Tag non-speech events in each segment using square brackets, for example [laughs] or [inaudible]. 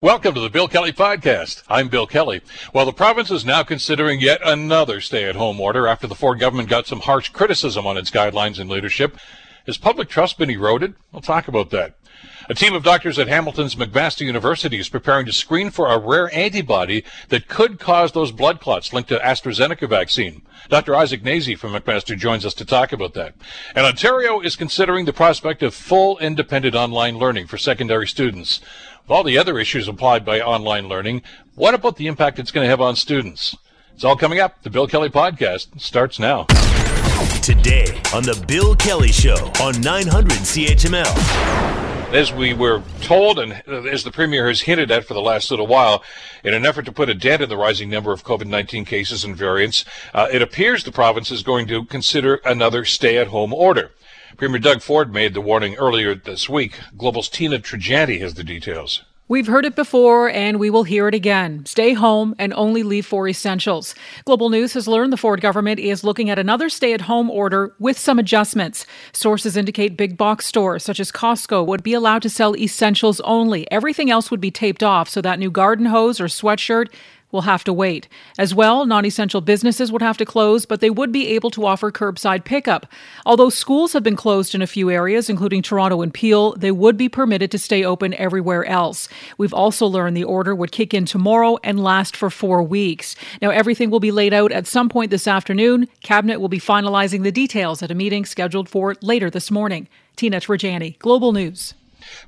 Welcome to the Bill Kelly Podcast. I'm Bill Kelly. Well, the province is now considering yet another stay at home order after the Ford government got some harsh criticism on its guidelines and leadership. Has public trust been eroded? We'll talk about that. A team of doctors at Hamilton's McMaster University is preparing to screen for a rare antibody that could cause those blood clots linked to AstraZeneca vaccine. Dr. Ishac Nazy from McMaster joins us to talk about that. And Ontario is considering the prospect of full independent online learning for secondary students. With all the other issues applied by online learning, what about the impact it's going to have on students? It's all coming up. The Bill Kelly Podcast starts now. Today on The Bill Kelly Show on 900 CHML. As we were told, and as the Premier has hinted at for the last little while, in an effort to put a dent in the rising number of COVID 19 cases and variants, uh, it appears the province is going to consider another stay at home order. Premier Doug Ford made the warning earlier this week. Global's Tina Trijanti has the details. We've heard it before and we will hear it again. Stay home and only leave for essentials. Global News has learned the Ford government is looking at another stay at home order with some adjustments. Sources indicate big box stores such as Costco would be allowed to sell essentials only. Everything else would be taped off so that new garden hose or sweatshirt will have to wait. As well, non essential businesses would have to close, but they would be able to offer curbside pickup. Although schools have been closed in a few areas, including Toronto and Peel, they would be permitted to stay open everywhere else. We've also learned the order would kick in tomorrow and last for four weeks. Now, everything will be laid out at some point this afternoon. Cabinet will be finalizing the details at a meeting scheduled for later this morning. Tina Trijanti, Global News.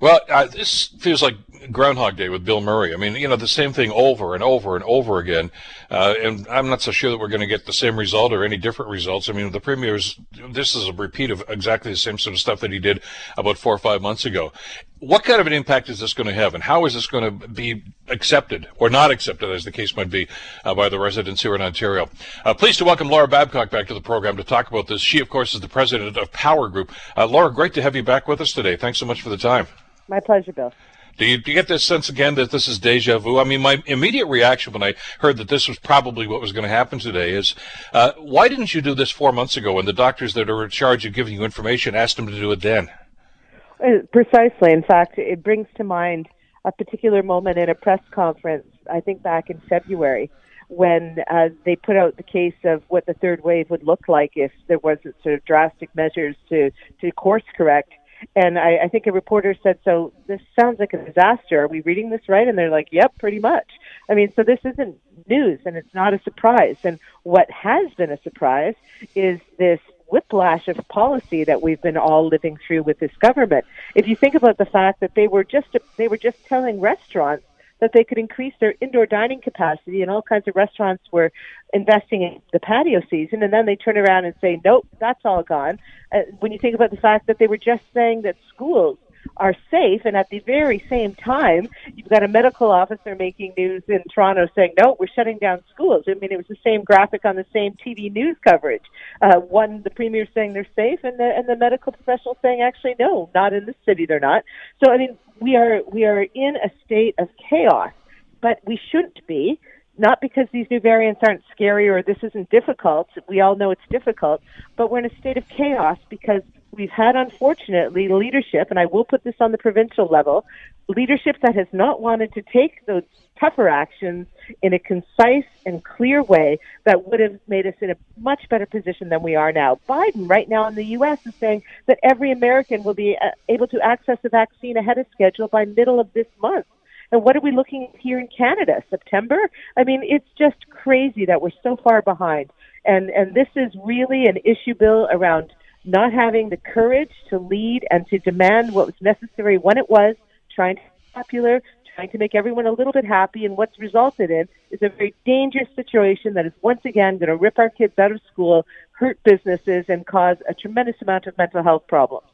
Well, uh, this feels like Groundhog Day with Bill Murray. I mean, you know, the same thing over and over and over again. Uh, and I'm not so sure that we're going to get the same result or any different results. I mean, the premier's, this is a repeat of exactly the same sort of stuff that he did about four or five months ago. What kind of an impact is this going to have, and how is this going to be accepted or not accepted, as the case might be, uh, by the residents here in Ontario? Uh, pleased to welcome Laura Babcock back to the program to talk about this. She, of course, is the president of PowerGroup. Uh, Laura, great to have you back with us today. Thanks so much for the time. My pleasure, Bill. Do you, do you, get this sense again that this is deja vu? I mean, my immediate reaction when I heard that this was probably what was going to happen today is, uh, why didn't you do this four months ago when the doctors that are in charge of giving you information asked them to do it then? Uh, precisely. In fact, it brings to mind a particular moment in a press conference, I think back in February, when uh, they put out the case of what the third wave would look like if there wasn't sort of drastic measures to, to course correct and I, I think a reporter said, "So this sounds like a disaster. Are we reading this right?" And they're like, "Yep, pretty much." I mean, so this isn't news, and it's not a surprise. And what has been a surprise is this whiplash of policy that we've been all living through with this government. If you think about the fact that they were just they were just telling restaurants that they could increase their indoor dining capacity, and all kinds of restaurants were investing in the patio season, and then they turn around and say, nope, that's all gone. Uh, when you think about the fact that they were just saying that schools are safe, and at the very same time, you've got a medical officer making news in Toronto saying, "No, we're shutting down schools." I mean, it was the same graphic on the same TV news coverage. Uh, one, the premier saying they're safe, and the and the medical professional saying, "Actually, no, not in this city, they're not." So, I mean, we are we are in a state of chaos, but we shouldn't be not because these new variants aren't scary or this isn't difficult. We all know it's difficult, but we're in a state of chaos because we've had, unfortunately, leadership, and I will put this on the provincial level, leadership that has not wanted to take those tougher actions in a concise and clear way that would have made us in a much better position than we are now. Biden, right now in the U.S., is saying that every American will be uh, able to access a vaccine ahead of schedule by middle of this month. And what are we looking at here in Canada? September? I mean, it's just crazy that we're so far behind. And and this is really an issue, Bill, around not having the courage to lead and to demand what was necessary when it was, trying to be popular, trying to make everyone a little bit happy. And what's resulted in is a very dangerous situation that is once again going to rip our kids out of school, hurt businesses, and cause a tremendous amount of mental health problems.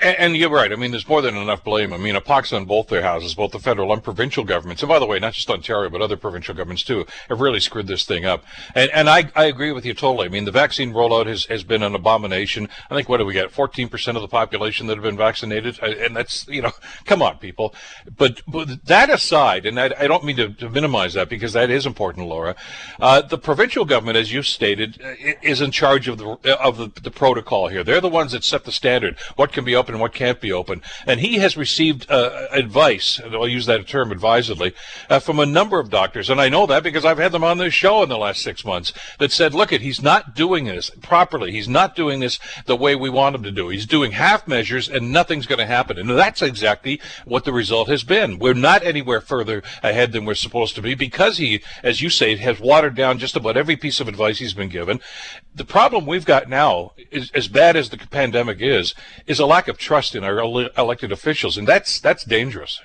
And, you're right. I mean, there's more than enough blame. I mean, a pox on both their houses, both the federal and provincial governments. And by the way, not just Ontario, but other provincial governments too, have really screwed this thing up. And, and I, I agree with you totally. I mean, the vaccine rollout has, has been an abomination. I think, what do we get? 14% of the population that have been vaccinated? And that's, you know, [laughs] come on, people. But, but that aside, and I, I don't mean to, to, minimize that because that is important, Laura, uh, the provincial government, as you stated, is in charge of the, of the, the protocol here. They're the ones that set the standard. What can be open and what can't be open. And he has received uh, advice, and I'll use that term advisedly, uh, from a number of doctors. And I know that because I've had them on this show in the last six months that said, look, it, he's not doing this properly. He's not doing this the way we want him to do. He's doing half measures and nothing's going to happen. And that's exactly what the result has been. We're not anywhere further ahead than we're supposed to be because he, as you say, has watered down just about every piece of advice he's been given. The problem we've got now, is, as bad as the pandemic is, is a lack of trust in our elected officials, and that's that's dangerous.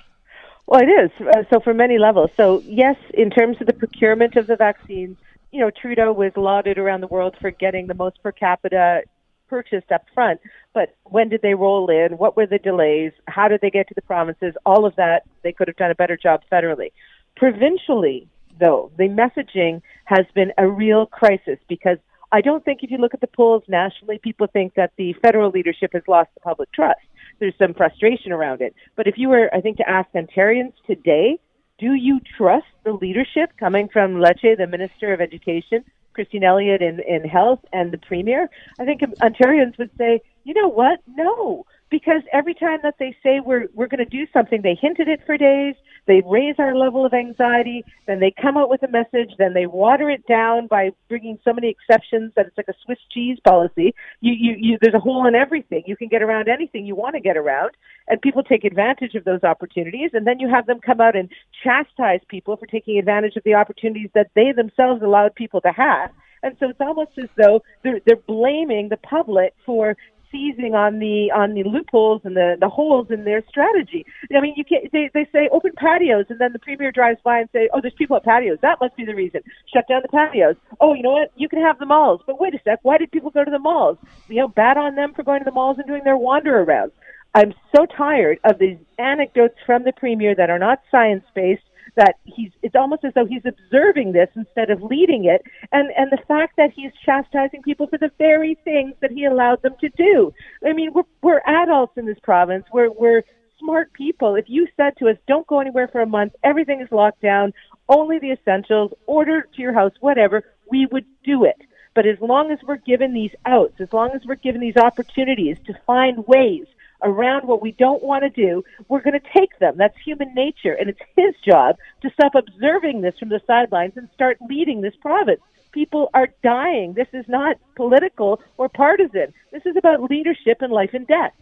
Well, it is. Uh, so for many levels. So yes, in terms of the procurement of the vaccines, you know, Trudeau was lauded around the world for getting the most per capita purchased up front. But when did they roll in? What were the delays? How did they get to the provinces? All of that, they could have done a better job federally. Provincially, though, the messaging has been a real crisis because I don't think if you look at the polls nationally, people think that the federal leadership has lost the public trust. There's some frustration around it. But if you were, I think, to ask Ontarians today, do you trust the leadership coming from Lecce, the Minister of Education, Christine Elliott in, in health, and the Premier? I think Ontarians would say, you know what? No because every time that they say we're we're going to do something, they hinted it for days. They raise our level of anxiety. Then they come out with a message. Then they water it down by bringing so many exceptions that it's like a Swiss cheese policy. You you, you there's a hole in everything. You can get around anything you want to get around, and people take advantage of those opportunities. And then you have them come out and chastise people for taking advantage of the opportunities that they themselves allowed people to have. And so it's almost as though they're, they're blaming the public for seizing on the on the loopholes and the the holes in their strategy. I mean, you can't. They they say open patios, and then the premier drives by and say, "Oh, there's people at patios. That must be the reason. Shut down the patios. Oh, you know what? You can have the malls. But wait a sec. Why did people go to the malls? You know, bad on them for going to the malls and doing their wander arounds. I'm so tired of these anecdotes from the premier that are not science based that he's it's almost as though he's observing this instead of leading it. And and the fact that he's chastising people for the very things that he allowed them to do. I mean we're we're adults in this province. We're we're smart people. If you said to us don't go anywhere for a month. Everything is locked down. Only the essentials. Order to your house whatever we would do it. But as long as we're given these outs as long as we're given these opportunities to find ways around what we don't want to do, we're going to take them. That's human nature. And it's his job to stop observing this from the sidelines and start leading this province. People are dying. This is not political or partisan. This is about leadership and life and death.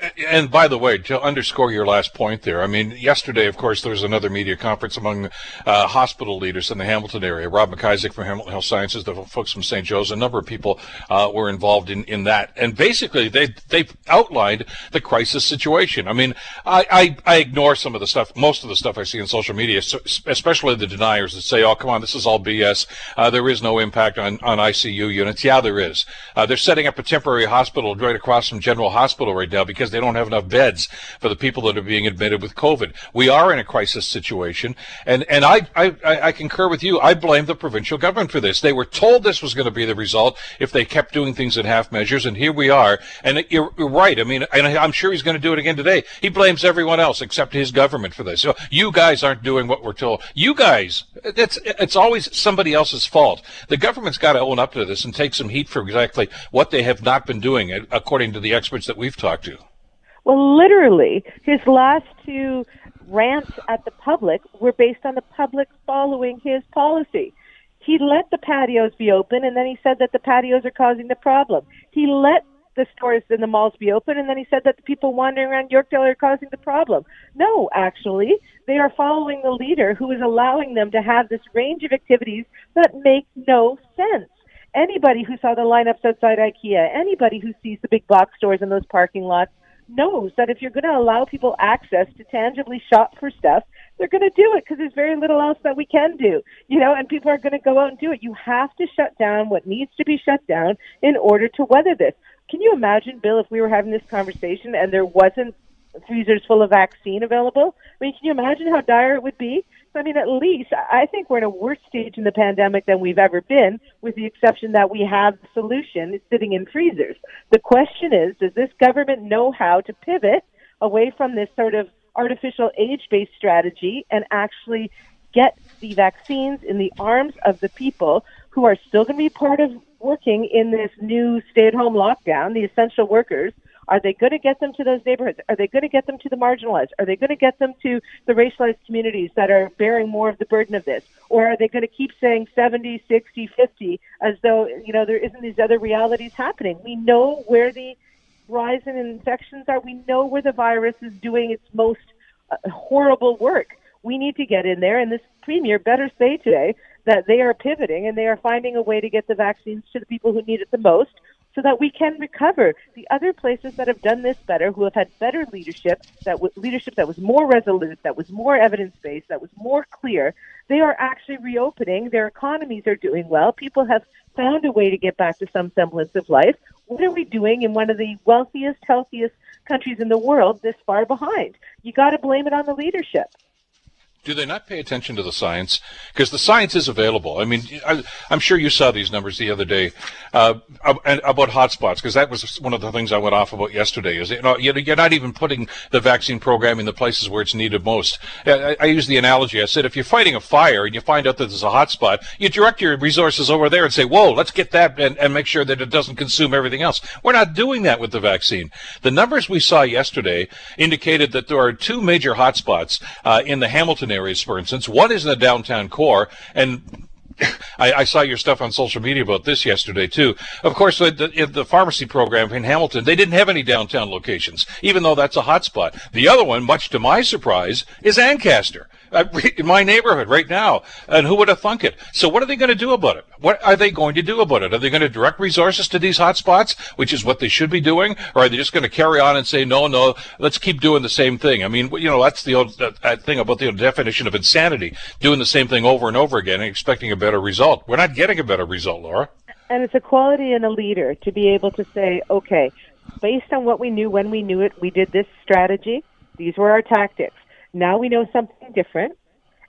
And by the way, to underscore your last point there, I mean, yesterday, of course, there was another media conference among uh, hospital leaders in the Hamilton area. Rob McIsaac from Hamilton Health Sciences, the folks from St. Joe's, a number of people uh, were involved in, in that. And basically, they they outlined the crisis situation. I mean, I, I, I ignore some of the stuff, most of the stuff I see in social media, especially the deniers that say, oh, come on, this is all BS. Uh, there is no impact on, on ICU units. Yeah, there is. Uh, they're setting up a temporary hospital right across from General Hospital right now because because they don't have enough beds for the people that are being admitted with COVID. We are in a crisis situation, and and I I, I concur with you. I blame the provincial government for this. They were told this was going to be the result if they kept doing things in half measures, and here we are. And you're, you're right. I mean, and I'm sure he's going to do it again today. He blames everyone else except his government for this. So you guys aren't doing what we're told. You guys, it's it's always somebody else's fault. The government's got to own up to this and take some heat for exactly what they have not been doing, according to the experts that we've talked to. Well, literally, his last two rants at the public were based on the public following his policy. He let the patios be open, and then he said that the patios are causing the problem. He let the stores and the malls be open, and then he said that the people wandering around Yorkdale are causing the problem. No, actually, they are following the leader who is allowing them to have this range of activities that make no sense. Anybody who saw the lineups outside IKEA, anybody who sees the big box stores in those parking lots, knows that if you're going to allow people access to tangibly shop for stuff, they're going to do it because there's very little else that we can do, you know, and people are going to go out and do it. You have to shut down what needs to be shut down in order to weather this. Can you imagine, Bill, if we were having this conversation and there wasn't freezers full of vaccine available? I mean, can you imagine how dire it would be? I mean, at least I think we're in a worse stage in the pandemic than we've ever been, with the exception that we have the solution sitting in freezers. The question is, does this government know how to pivot away from this sort of artificial age-based strategy and actually get the vaccines in the arms of the people who are still going to be part of working in this new stay-at-home lockdown, the essential workers, Are they going to get them to those neighborhoods? Are they going to get them to the marginalized? Are they going to get them to the racialized communities that are bearing more of the burden of this? Or are they going to keep saying 70, 60, 50 as though, you know, there isn't these other realities happening? We know where the rise in infections are. We know where the virus is doing its most uh, horrible work. We need to get in there, and this premier better say today that they are pivoting and they are finding a way to get the vaccines to the people who need it the most so that we can recover. The other places that have done this better, who have had better leadership, that w- leadership that was more resolute, that was more evidence based, that was more clear, they are actually reopening. Their economies are doing well. People have found a way to get back to some semblance of life. What are we doing in one of the wealthiest, healthiest countries in the world this far behind? You got to blame it on the leadership do they not pay attention to the science? Because the science is available. I mean, I, am sure you saw these numbers the other day uh, about hotspots, because that was one of the things I went off about yesterday. Is you know you're not even putting the vaccine program in the places where it's needed most. I, I used the analogy. I said if you're fighting a fire and you find out that there's a hotspot, you direct your resources over there and say, "Whoa, let's get that and, and make sure that it doesn't consume everything else." We're not doing that with the vaccine. The numbers we saw yesterday indicated that there are two major hotspots uh, in the Hamilton areas, for instance. One is in the downtown core, and I, I, saw your stuff on social media about this yesterday too. Of course, the, the, the, pharmacy program in Hamilton, they didn't have any downtown locations, even though that's a hotspot. The other one, much to my surprise, is Ancaster [laughs] in my neighborhood right now. And who would have thunk it? So what are they going to do about it? What are they going to do about it? Are they going to direct resources to these hotspots, which is what they should be doing? Or are they just going to carry on and say, no, no, let's keep doing the same thing? I mean, you know, that's the old uh, thing about the definition of insanity, doing the same thing over and over again and expecting a better result. We're not getting a better result, Laura. And it's a quality in a leader to be able to say, okay, based on what we knew when we knew it, we did this strategy. These were our tactics now we know something different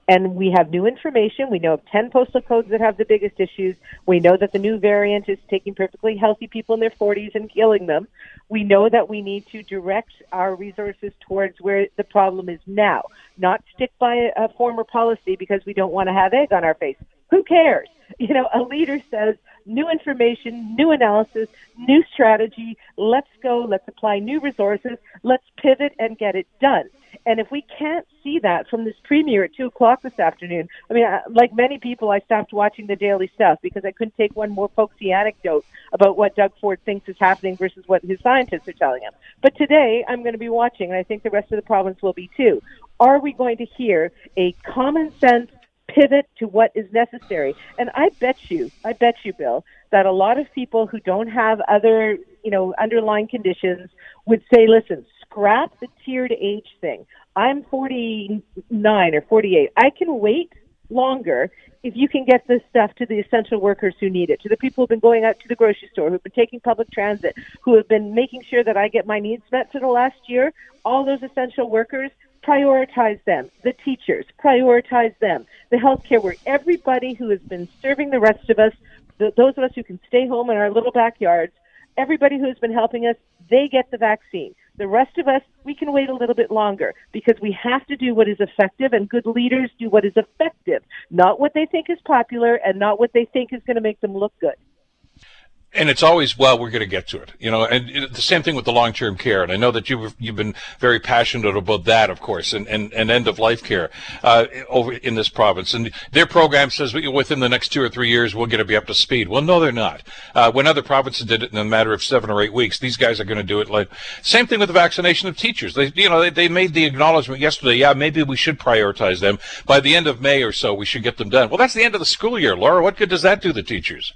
and we have new information. We know of 10 postal codes that have the biggest issues. We know that the new variant is taking perfectly healthy people in their 40s and killing them. We know that we need to direct our resources towards where the problem is now, not stick by a, former policy because we don't want to have egg on our face. Who cares? [laughs] You know, a leader says, new information, new analysis, new strategy. Let's go. Let's apply new resources. Let's pivot and get it done. And if we can't see that from this premier at two o'clock this afternoon, I mean, uh, like many people, I stopped watching the daily stuff because I couldn't take one more folksy anecdote about what Doug Ford thinks is happening versus what his scientists are telling him. But today, I'm going to be watching, and I think the rest of the province will be too. Are we going to hear a common sense pivot to what is necessary? And I bet you, I bet you, Bill, that a lot of people who don't have other, you know, underlying conditions would say, listen, scrap the tiered age thing. I'm 49 or 48. I can wait longer if you can get this stuff to the essential workers who need it, to the people who've been going out to the grocery store, who've been taking public transit, who have been making sure that I get my needs met for the last year, all those essential workers, prioritize them. The teachers, prioritize them. The healthcare work, everybody who has been serving the rest of us, the, those of us who can stay home in our little backyards, everybody who has been helping us, they get the vaccine. The rest of us, we can wait a little bit longer because we have to do what is effective and good leaders do what is effective, not what they think is popular and not what they think is going to make them look good and it's always well we're going to get to it you know and the same thing with the long-term care and i know that you've you've been very passionate about that of course and and, and end of life care uh, over in this province and their program says within the next two or three years we're going to be up to speed. Well no they're not. Uh, when other provinces did it in a matter of seven or eight weeks these guys are going to do it like same thing with the vaccination of teachers. They you know they, they made the acknowledgement yesterday yeah maybe we should prioritize them. By the end of may or so we should get them done. Well that's the end of the school year laura. What good does that do the teachers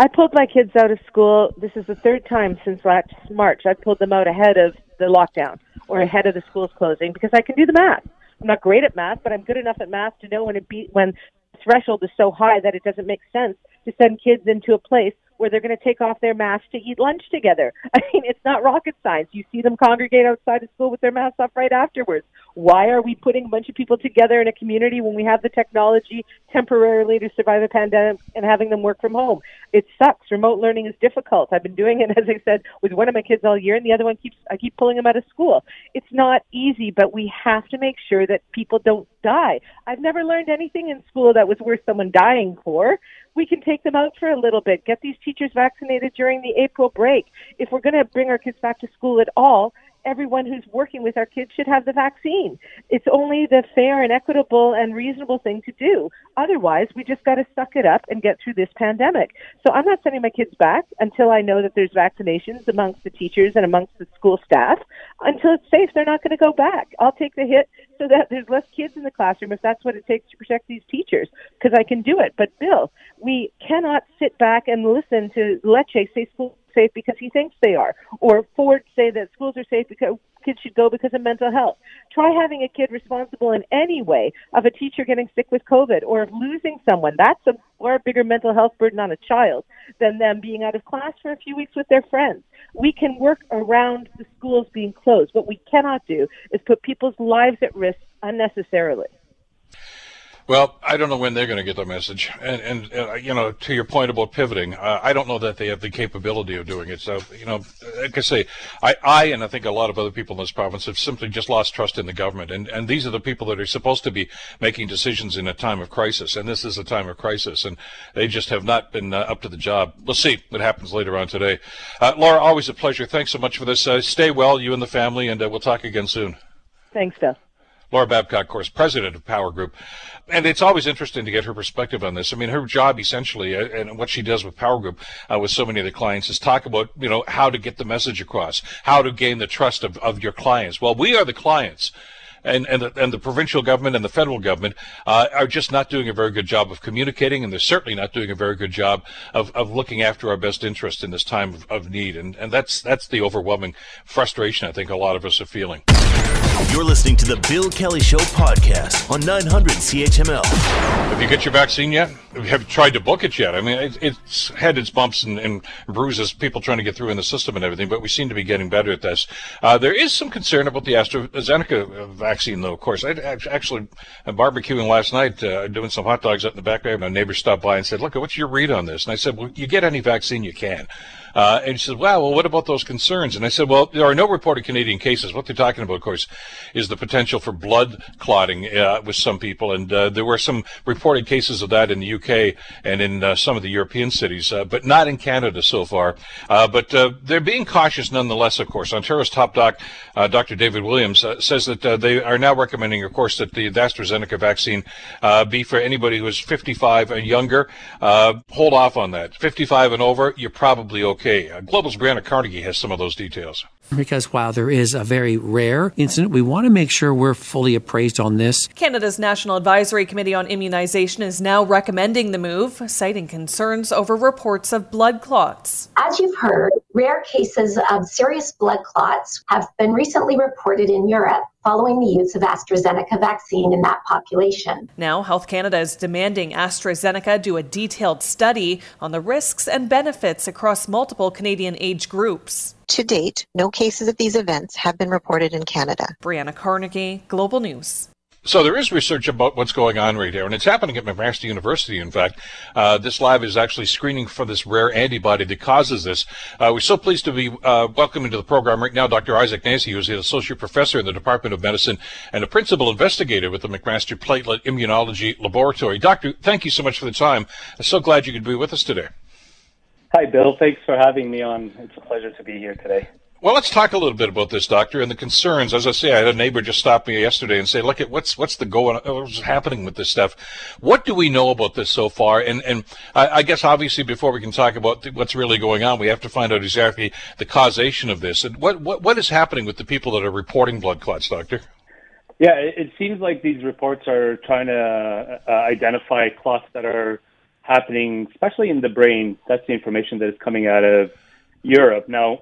I pulled my kids out of school. This is the third time since last March. I pulled them out ahead of the lockdown or ahead of the schools closing because I can do the math. I'm not great at math, but I'm good enough at math to know when it be when threshold is so high that it doesn't make sense to send kids into a place where they're going to take off their masks to eat lunch together. [laughs] I mean, it's not rocket science. You see them congregate outside of school with their masks off right afterwards. Why are we putting a bunch of people together in a community when we have the technology temporarily to survive a pandemic and having them work from home? It sucks. Remote learning is difficult. I've been doing it, [laughs] as I said, with one of my kids all year, and the other one keeps I keep pulling them out of school. It's not easy, but we have to make sure that people don't die. I've never learned anything in school that was worth someone dying for we can take them out for a little bit, get these teachers vaccinated during the April break. If we're going to bring our kids back to school at all, everyone who's working with our kids should have the vaccine. It's only the fair and equitable and reasonable thing to do. Otherwise, we just got to suck it up and get through this pandemic. So I'm not sending my kids back until I know that there's vaccinations amongst the teachers and amongst the school staff. Until it's safe, they're not going to go back. I'll take the hit so that there's less kids in the classroom if that's what it takes to protect these teachers because I can do it. But Bill, we cannot sit back and listen to Lecce say school safe because he thinks they are, or Ford say that schools are safe because kids should go because of mental health. Try having a kid responsible in any way of a teacher getting sick with COVID or of losing someone. That's a far bigger mental health burden on a child than them being out of class for a few weeks with their friends. We can work around the schools being closed. What we cannot do is put people's lives at risk unnecessarily. Well, I don't know when they're going to get the message, and and uh, you know, to your point about pivoting, uh, I don't know that they have the capability of doing it. So, you know, like I say, I, I and I think a lot of other people in this province have simply just lost trust in the government, and and these are the people that are supposed to be making decisions in a time of crisis, and this is a time of crisis, and they just have not been uh, up to the job. We'll see what happens later on today. Uh, Laura, always a pleasure. Thanks so much for this. Uh, stay well, you and the family, and uh, we'll talk again soon. Thanks, Bill. Laura Babcock, of course, president of PowerGroup. And it's always interesting to get her perspective on this. I mean, her job essentially, uh, and what she does with PowerGroup uh, with so many of the clients, is talk about, you know, how to get the message across, how to gain the trust of, of your clients. Well, we are the clients and and the, and the provincial government and the federal government uh, are just not doing a very good job of communicating, and they're certainly not doing a very good job of, of looking after our best interest in this time of, of need. And and that's that's the overwhelming frustration I think a lot of us are feeling. You're listening to the Bill Kelly Show podcast on 900 CHML. Have you got your vaccine yet? Have you tried to book it yet? I mean, it, it's had its bumps and, and, bruises, people trying to get through in the system and everything, but we seem to be getting better at this. Uh, there is some concern about the AstraZeneca vaccine, though, of course. I actually am barbecuing last night, uh, doing some hot dogs out in the backyard. My neighbor stopped by and said, Look, what's your read on this? And I said, Well, you get any vaccine you can. Uh, and she said, well, well, what about those concerns? And I said, well, there are no reported Canadian cases. What they're talking about, of course, is the potential for blood clotting uh, with some people. And uh, there were some reported cases of that in the UK and in uh, some of the European cities, uh, but not in Canada so far. Uh, but they're being cautious nonetheless, of course. Ontario's top doc, Dr. David Williams, says that they are now recommending, of course, that the, the AstraZeneca vaccine be for anybody who is 55 and younger. hold off on that. 55 and over, you're probably okay okay. Uh, Global's Brianna Carnegie has some of those details. Because while there is a very rare incident, we want to make sure we're fully appraised on this. Canada's National Advisory Committee on Immunization is now recommending the move, citing concerns over reports of blood clots. As you've heard, rare cases of serious blood clots have been recently reported in Europe following the use of AstraZeneca vaccine in that population. Now, Health Canada is demanding AstraZeneca do a detailed study on the risks and benefits across multiple Canadian age groups. To date, no cases of these events have been reported in Canada. Brianna Carnegie, Global News. So there is research about what's going on right here, and it's happening at McMaster University. In fact, uh, this lab is actually screening for this rare antibody that causes this. Uh, we're so pleased to be uh, welcoming to the program right now Dr. Ishac Nazy, who's an associate professor in the Department of Medicine and a principal investigator with the McMaster Platelet Immunology Laboratory. Doctor, thank you so much for the time. I'm so glad you could be with us today. Hi, Bill. Thanks for having me on. It's a pleasure to be here today. Well, let's talk a little bit about this, doctor, and the concerns. As I say, I had a neighbor just stop me yesterday and say, "Look at what's what's the going, what's happening with this stuff? What do we know about this so far?" And and I, I guess obviously before we can talk about what's really going on, we have to find out exactly the causation of this and what what what is happening with the people that are reporting blood clots, doctor. Yeah, it, it seems like these reports are trying to uh, identify clots that are happening, especially in the brain. That's the information that is coming out of Europe. Now,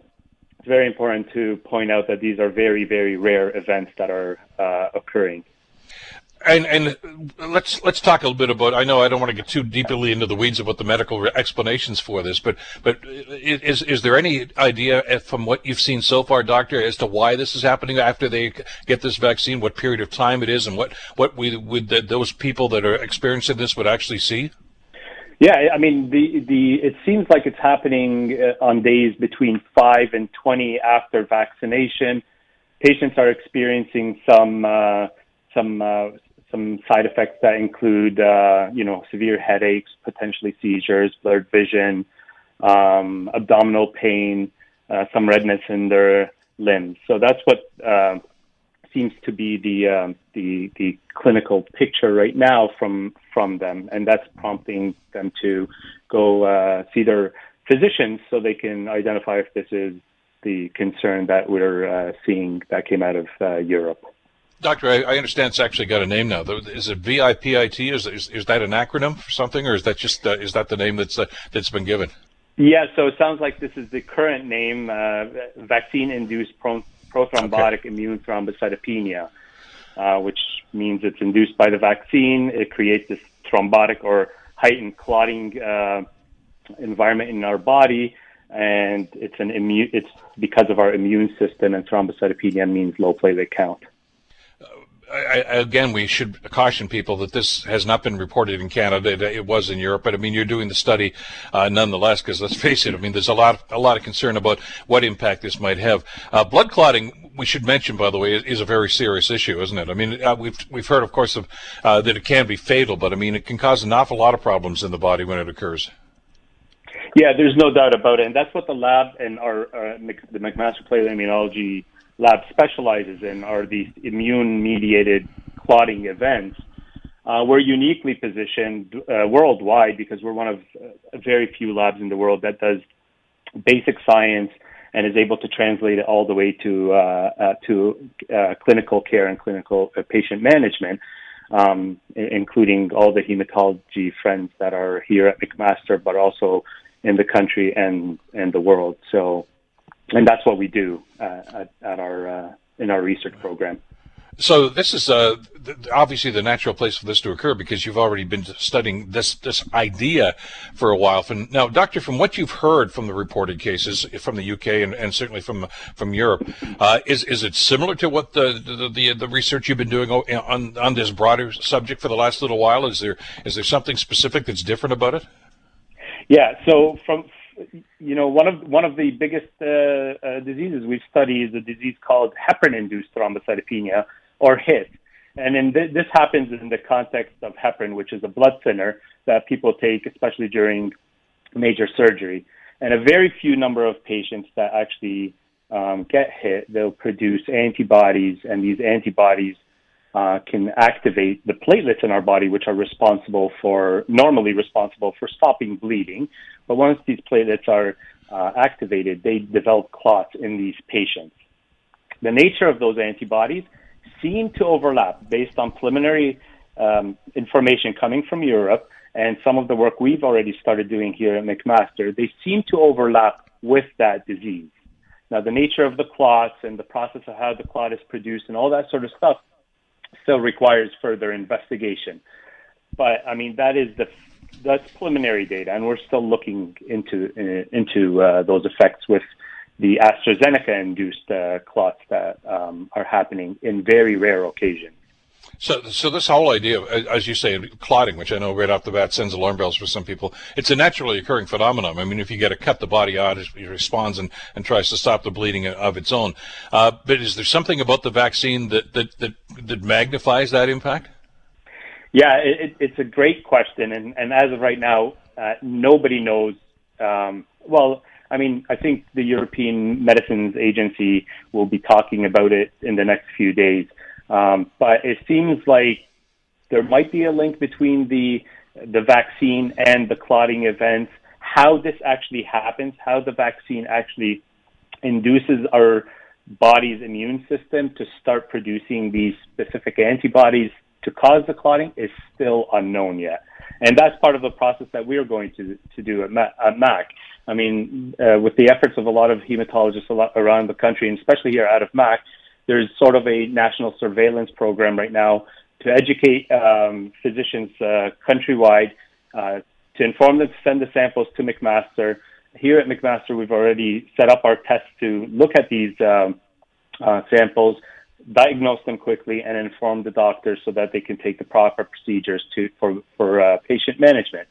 it's very important to point out that these are very, very rare events that are uh, occurring. And and let's let's talk a little bit about. I know I don't want to get too deeply into the weeds about the medical explanations for this, but but is is there any idea from what you've seen so far, doctor, as to why this is happening after they get this vaccine? What period of time it is, and what what we would those people that are experiencing this would actually see? Yeah, I mean the the it seems like it's happening uh, on days between five and twenty after vaccination. Patients are experiencing some uh, some uh, some side effects that include, uh, you know, severe headaches, potentially seizures, blurred vision, um, abdominal pain, uh, some redness in their limbs. So that's what uh, seems to be the, um, the the clinical picture right now from from them, and that's prompting them to go uh, see their physicians so they can identify if this is the concern that we're uh, seeing that came out of uh, Europe. Doctor, I, I, understand it's actually got a name now. Is it VIPIT? Is, is, is that an acronym for something, or is that just uh, is that the name that's uh, that's been given? Yeah, so it sounds like this is the current name, uh, vaccine-induced prothrombotic okay. immune thrombocytopenia, uh, which means it's induced by the vaccine. It creates this thrombotic or heightened clotting uh, environment in our body, and it's an immune. It's because of our immune system, and thrombocytopenia means low platelet count. I, again, we should caution people that this has not been reported in Canada. It, it was in Europe, but I mean, you're doing the study uh, nonetheless. Because let's face it, I mean, there's a lot, a lot of concern about what impact this might have. Uh, blood clotting, we should mention, by the way, is, is, a very serious issue, isn't it? I mean, uh, we've we've heard, of course, of uh, that it can be fatal, but I mean, it can cause an awful lot of problems in the body when it occurs. Yeah, there's no doubt about it, and that's what the lab and our uh, the McMaster Platelet Immunology lab specializes in are these immune mediated clotting events. Uh, we're uniquely positioned uh, worldwide because we're one of uh, very few labs in the world that does basic science and is able to translate it all the way to uh, uh, to uh, clinical care and clinical patient management, um, including all the hematology friends that are here at McMaster, but also in the country and and the world. So and that's what we do uh, at, at, our uh, in our research program. So this is uh, obviously the natural place for this to occur because you've already been studying this this idea for a while. From now, doctor, from what you've heard from the reported cases from the UK and, and certainly from from Europe, uh, is is it similar to what the the, the the research you've been doing on on this broader subject for the last little while? Is there is there something specific that's different about it? Yeah. So from you know, one of one of the biggest uh, uh, diseases we study is a disease called heparin-induced thrombocytopenia, or HIT. And in th- this happens in the context of heparin, which is a blood thinner that people take, especially during major surgery. And a very few number of patients that actually um, get HIT, they'll produce antibodies, and these antibodies uh, can activate the platelets in our body, which are responsible for, normally responsible for stopping bleeding. But once these platelets are uh, activated, they develop clots in these patients. The nature of those antibodies seem to overlap based on preliminary um, information coming from Europe and some of the work we've already started doing here at McMaster. They seem to overlap with that disease. Now, the nature of the clots and the process of how the clot is produced and all that sort of stuff still requires further investigation. But I mean, that is the that's preliminary data, and we're still looking into uh, into uh, those effects with the AstraZeneca-induced uh, clots that um, are happening in very rare occasions. So, so this whole idea of, as you say, clotting, which I know right off the bat sends alarm bells for some people, it's a naturally occurring phenomenon. I mean, if you get a cut, the body out, it responds and, and tries to stop the bleeding of its own. Uh, but is there something about the vaccine that, that, that, that magnifies that impact? Yeah, it, it's a great question. And, and as of right now, uh, nobody knows. Um, well, I mean, I think the European Medicines Agency will be talking about it in the next few days. Um, but it seems like there might be a link between the the vaccine and the clotting events. How this actually happens, how the vaccine actually induces our body's immune system to start producing these specific antibodies to cause the clotting is still unknown yet. And that's part of the process that we're going to, to do at, at MAC. I mean, uh, with the efforts of a lot of hematologists around the country, and especially here out of MAC, there's sort of a national surveillance program right now to educate um, physicians uh, countrywide, uh, to inform them to send the samples to McMaster. Here at McMaster, we've already set up our tests to look at these um, uh, samples, diagnose them quickly, and inform the doctors so that they can take the proper procedures to for for uh, patient management.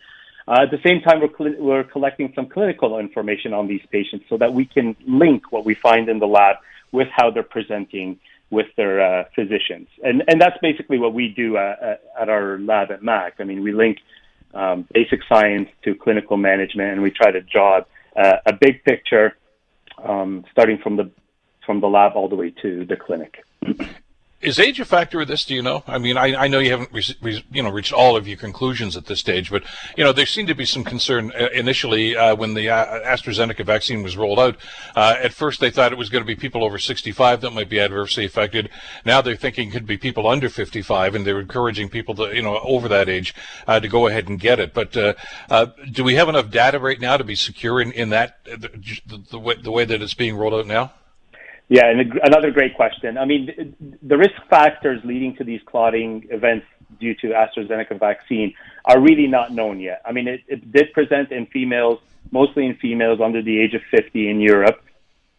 Uh, at the same time, we're, cl- we're collecting some clinical information on these patients so that we can link what we find in the lab with how they're presenting with their uh, physicians. And, and that's basically what we do uh, at our lab at MAC. I mean, we link um, basic science to clinical management, and we try to draw uh, a big picture um, starting from the, from the lab all the way to the clinic. [clears throat] Is age a factor of this? Do you know? I mean, I, I know you haven't, re- re- you know, reached all of your conclusions at this stage, but you know, there seemed to be some concern uh, initially uh, when the uh, AstraZeneca vaccine was rolled out. Uh, at first, they thought it was going to be people over 65 that might be adversely affected. Now they're thinking it could be people under 55, and they're encouraging people to, you know, over that age uh, to go ahead and get it. But uh, do we have enough data right now to be secure in, in that the, the, the, way, the way that it's being rolled out now? Yeah, and another great question. I mean, the risk factors leading to these clotting events due to AstraZeneca vaccine are really not known yet. I mean, it, it did present in females, mostly in females under the age of 50 in Europe.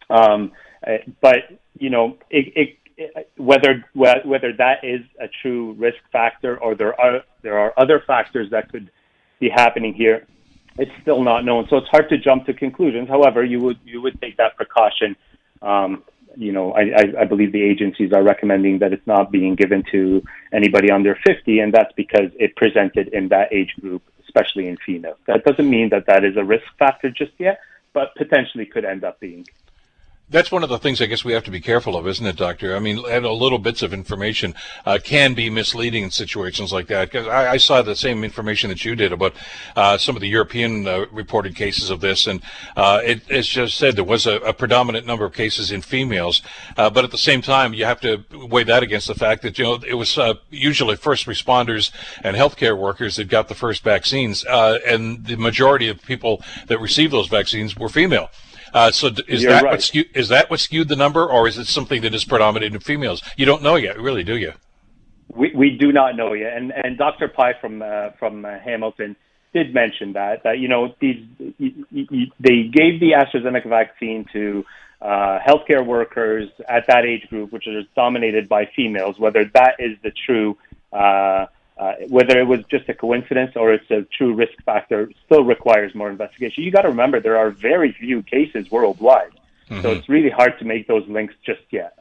Um, uh, but, you know, it, it, whether whether that is a true risk factor or there are there are other factors that could be happening here, it's still not known. So it's hard to jump to conclusions. However, you would you would take that precaution um, you know, I, I, believe the agencies are recommending that it's not being given to anybody under 50, and that's because it presented in that age group, especially in females. That doesn't mean that that is a risk factor just yet, but potentially could end up being. That's one of the things I guess we have to be careful of, isn't it, Doctor? I mean, little bits of information uh, can be misleading in situations like that. Because I, I, saw the same information that you did about uh, some of the European uh, reported cases of this, and uh, it, it's just said there was a, a, predominant number of cases in females. Uh, but at the same time, you have to weigh that against the fact that you know it was uh, usually first responders and healthcare workers that got the first vaccines, and the majority of people that received those vaccines were female. Uh, so is You're that right. what skewed, is that what skewed the number, or is it something that is predominant in females? You don't know yet, really, do you? We we do not know yet, and and Dr. Pai from uh, from uh, Hamilton did mention that that you know these they gave the AstraZeneca vaccine to uh, healthcare workers at that age group, which is dominated by females. Whether that is the true uh, uh, whether it was just a coincidence or it's a true risk factor still requires more investigation. You got to remember there are very few cases worldwide, mm-hmm. so it's really hard to make those links just yet.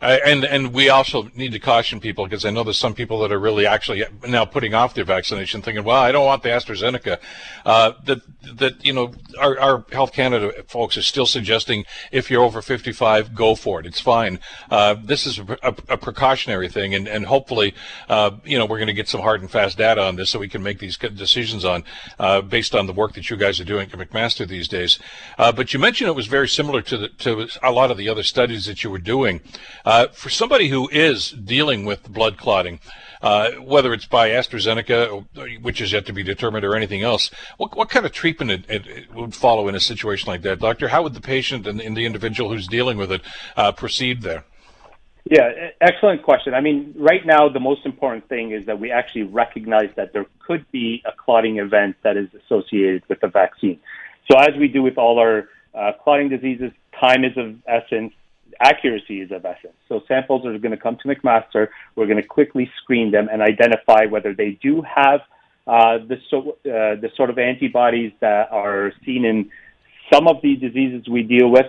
And and we also need to caution people because I know there's some people that are really actually now putting off their vaccination, thinking, "Well, I don't want the AstraZeneca." Uh, that that you know, our, our Health Canada folks are still suggesting if you're over 55, go for it. It's fine. Uh, this is a, a, a, precautionary thing, and and hopefully, uh, you know, we're going to get some hard and fast data on this so we can make these decisions on uh, based on the work that you guys are doing at McMaster these days. Uh, but you mentioned it was very similar to the, to a lot of the other studies that you were doing. Uh, for somebody who is dealing with blood clotting, uh, whether it's by AstraZeneca, which is yet to be determined, or anything else, what, what kind of treatment it, it, it, would follow in a situation like that, Doctor? How would the patient and, and the individual who's dealing with it uh, proceed there? Yeah, excellent question. I mean, right now, the most important thing is that we actually recognize that there could be a clotting event that is associated with the vaccine. So, as we do with all our uh, clotting diseases, time is of essence accuracy is of essence. So samples are going to come to McMaster. We're going to quickly screen them and identify whether they do have uh, the, so, uh, the sort of antibodies that are seen in some of the diseases we deal with.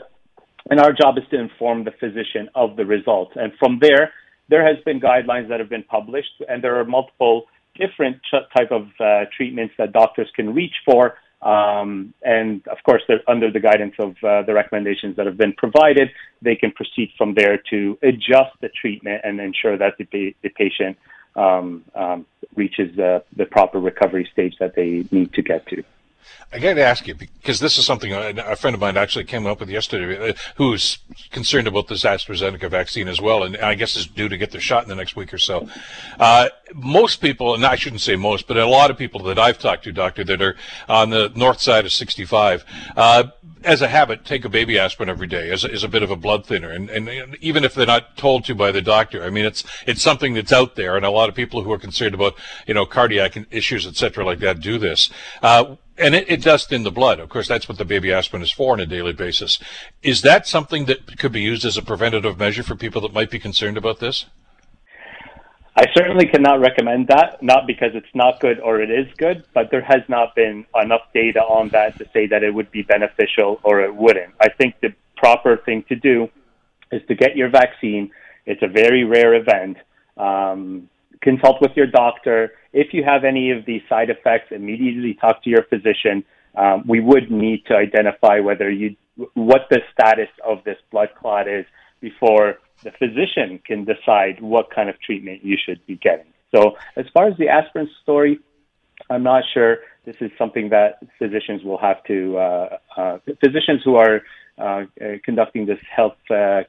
And our job is to inform the physician of the results. And from there, there has been guidelines that have been published, and there are multiple different type of uh, treatments that doctors can reach for um, and of course, they're under the guidance of uh, the recommendations that have been provided, they can proceed from there to adjust the treatment and ensure that the, pa- the patient um, um, reaches the, the proper recovery stage that they need to get to. I got to ask you because this is something a friend of mine actually came up with yesterday, uh, who's concerned about this AstraZeneca vaccine as well, and I guess is due to get the shot in the next week or so. Uh, most people, and I shouldn't say most, but a lot of people that I've talked to, doctor, that are on the north side of 65, uh, as a habit, take a baby aspirin every day as a, as a bit of a blood thinner, and, and, and even if they're not told to by the doctor, I mean, it's it's something that's out there, and a lot of people who are concerned about you know cardiac issues, etc., like that, do this. Uh, and it, it, does thin the blood. Of course, that's what the baby aspirin is for on a daily basis. Is that something that could be used as a preventative measure for people that might be concerned about this? I certainly cannot recommend that, not because it's not good or it is good, but there has not been enough data on that to say that it would be beneficial or it wouldn't. I think the proper thing to do is to get your vaccine. It's a very rare event. Um, consult with your doctor. If you have any of these side effects, immediately talk to your physician. Um, we would need to identify whether you what the status of this blood clot is before the physician can decide what kind of treatment you should be getting. So, as far as the aspirin story, I'm not sure. This is something that physicians will have to uh, uh, physicians who are uh, conducting this health uh,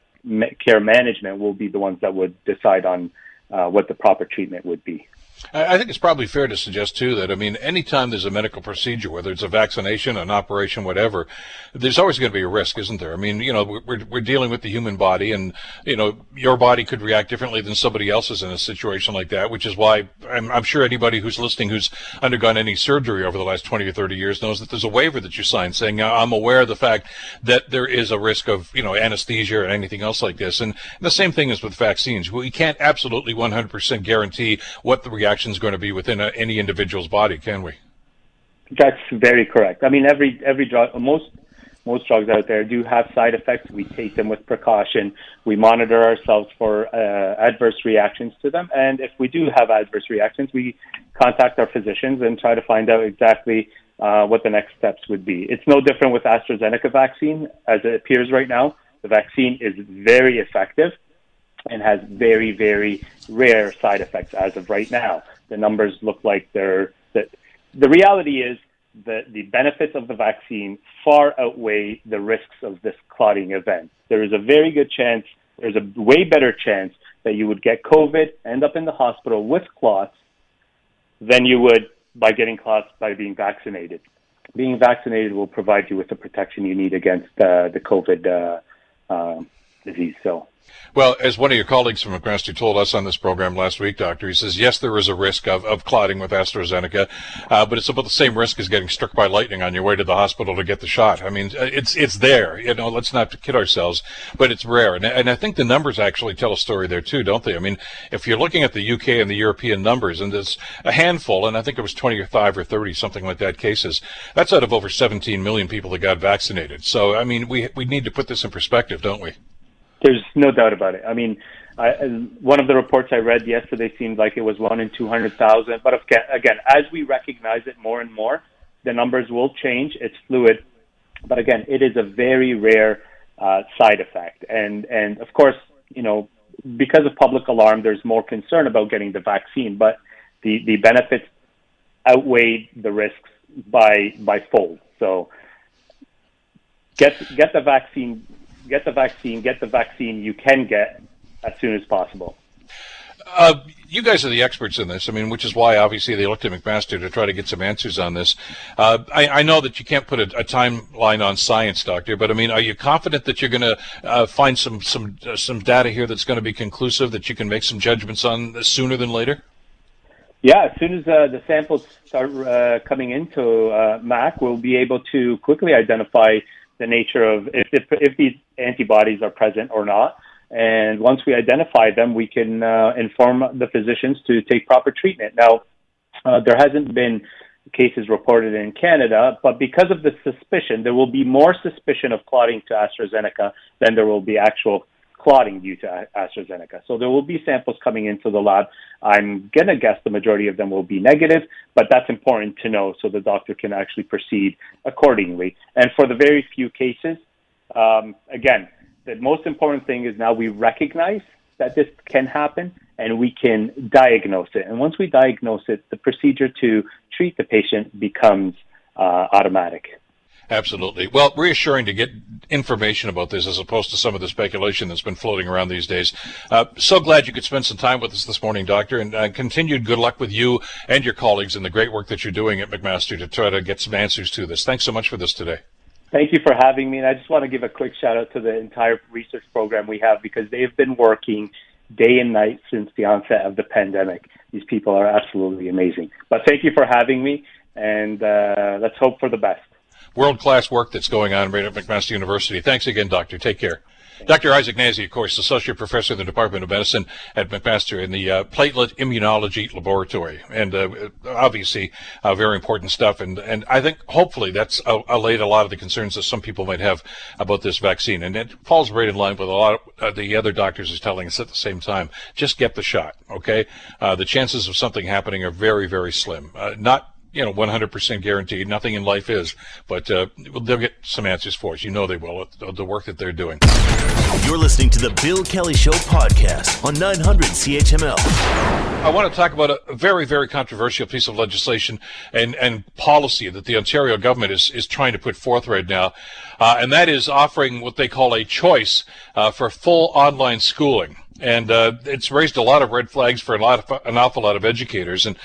care management will be the ones that would decide on uh, what the proper treatment would be. I think it's probably fair to suggest too that I mean, anytime there's a medical procedure, whether it's a vaccination, an operation, whatever, there's always going to be a risk, isn't there? I mean, you know, we're we're dealing with the human body, and you know, your body could react differently than somebody else's in a situation like that. Which is why I'm, I'm sure anybody who's listening who's undergone any surgery over the last 20 or 30 years knows that there's a waiver that you sign saying I'm aware of the fact that there is a risk of you know anesthesia or anything else like this. And the same thing is with vaccines. We can't absolutely 100% guarantee what the reaction reaction is going to be within a, any individual's body, can we? That's very correct. I mean, every every drug, most most drugs out there do have side effects. We take them with precaution. We monitor ourselves for uh, adverse reactions to them, and if we do have adverse reactions, we contact our physicians and try to find out exactly uh, what the next steps would be. It's no different with AstraZeneca vaccine as it appears right now. The vaccine is very effective and has very, very rare side effects as of right now. The numbers look like they're that the reality is that the benefits of the vaccine far outweigh the risks of this clotting event. There is a very good chance, there's a way better chance that you would get COVID, end up in the hospital with clots, than you would by getting clots by being vaccinated. Being vaccinated will provide you with the protection you need against uh, the COVID uh, uh, disease. So well, as one of your colleagues from McMaster told us on this program last week, Doctor, he says, yes, there is a risk of, of clotting with AstraZeneca, uh, but it's about the same risk as getting struck by lightning on your way to the hospital to get the shot. I mean, it's it's there. You know, let's not kid ourselves, but it's rare. And, and I think the numbers actually tell a story there too, don't they? I mean, if you're looking at the UK and the European numbers, and there's a handful, and I think it was 25 or 30, something like that, cases, that's out of over 17 million people that got vaccinated. So, I mean, we, we need to put this in perspective, don't we? There's no doubt about it. I mean, I, one of the reports I read yesterday seemed like it was one in 200,000. But again, as we recognize it more and more, the numbers will change. It's fluid. But again, it is a very rare uh, side effect. And, and of course, you know, because of public alarm, there's more concern about getting the vaccine, but the, the benefits outweigh the risks by, by fold. So get, get the vaccine get the vaccine, get the vaccine you can get as soon as possible. Uh, you guys are the experts in this. I mean, which is why obviously they looked at McMaster to try to get some answers on this. Uh, I, I, know that you can't put a, a, timeline on science, doctor, but I mean, are you confident that you're going to uh, find some some uh, some data here that's going to be conclusive that you can make some judgments on sooner than later? Yeah, as soon as uh, the samples start uh, coming into MAC, we'll be able to quickly identify the nature of if, if, if these antibodies are present or not. And once we identify them, we can uh, inform the physicians to take proper treatment. Now, uh, there hasn't been cases reported in Canada, but because of the suspicion, there will be more suspicion of clotting to AstraZeneca than there will be actual clotting due to AstraZeneca. So there will be samples coming into the lab. I'm going to guess the majority of them will be negative, but that's important to know so the doctor can actually proceed accordingly. And for the very few cases, um, again, the most important thing is now we recognize that this can happen and we can diagnose it. And once we diagnose it, the procedure to treat the patient becomes uh, automatic. Absolutely. Well, reassuring to get information about this as opposed to some of the speculation that's been floating around these days. Uh, so glad you could spend some time with us this morning, Doctor, and uh, continued good luck with you and your colleagues in the great work that you're doing at McMaster to try to get some answers to this. Thanks so much for this today. Thank you for having me. And I just want to give a quick shout out to the entire research program we have because they've been working day and night since the onset of the pandemic. These people are absolutely amazing. But thank you for having me, and uh, let's hope for the best world class work that's going on right at McMaster University. Thanks again, Doctor. Take care. Dr. Ishac Nazy, of course, Associate Professor in the Department of Medicine at McMaster in the uh, Platelet Immunology Laboratory. And uh, obviously, uh, very important stuff. And, and I think hopefully that's allayed a lot of the concerns that some people might have about this vaccine. And it falls right in line with a lot of uh, the other doctors is telling us at the same time. Just get the shot, okay? Uh, the chances of something happening are very, very slim. Uh, not you know, 100% guaranteed. Nothing in life is, but uh, they'll get some answers for us. You know they will. The work that they're doing. You're listening to the Bill Kelly Show podcast on 900 CHML. I want to talk about a very, very controversial piece of legislation and, and policy that the Ontario government is, is trying to put forth right now, uh, and that is offering what they call a choice uh, for full online schooling and uh, it's raised a lot of red flags for a lot of, an awful lot of educators. And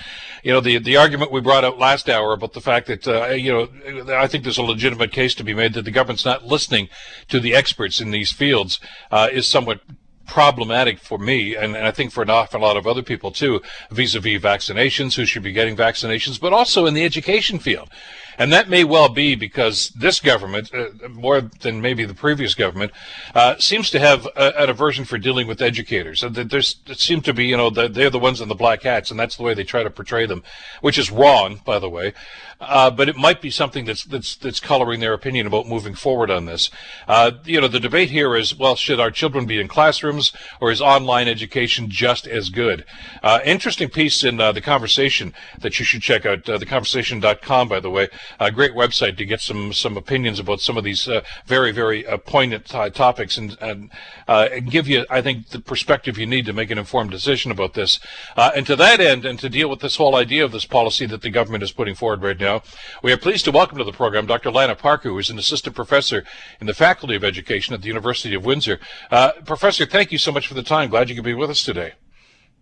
you know, the the argument we brought out last hour about the fact that uh, you know, I think there's a legitimate case to be made that the government's not listening to the experts in these fields uh, is somewhat problematic for me, and, and, I think for an awful lot of other people too, vis-a-vis vaccinations, who should be getting vaccinations, but also in the education field. And that may well be because this government, uh, more than maybe the previous government, uh, seems to have a, an aversion for dealing with educators. And there's, it seems to be, you know, they're the ones in the black hats, and that's the way they try to portray them, which is wrong, by the way. Uh, but it might be something that's that's that's coloring their opinion about moving forward on this. Uh, you know, the debate here is, well, should our children be in classrooms, or is online education just as good? Uh, interesting piece in uh, the conversation that you should check out, uh, theconversation.com, by the way, a great website to get some some opinions about some of these uh, very very poignant topics and and, and, give you, I think, the perspective you need to make an informed decision about this. and to that end, and to deal with this whole idea of this policy that the government is putting forward right now. We are pleased to welcome to the program Dr. Lana Parker, who is an assistant professor in the Faculty of Education at the University of Windsor. Uh, professor, thank you so much for the time. Glad you could be with us today.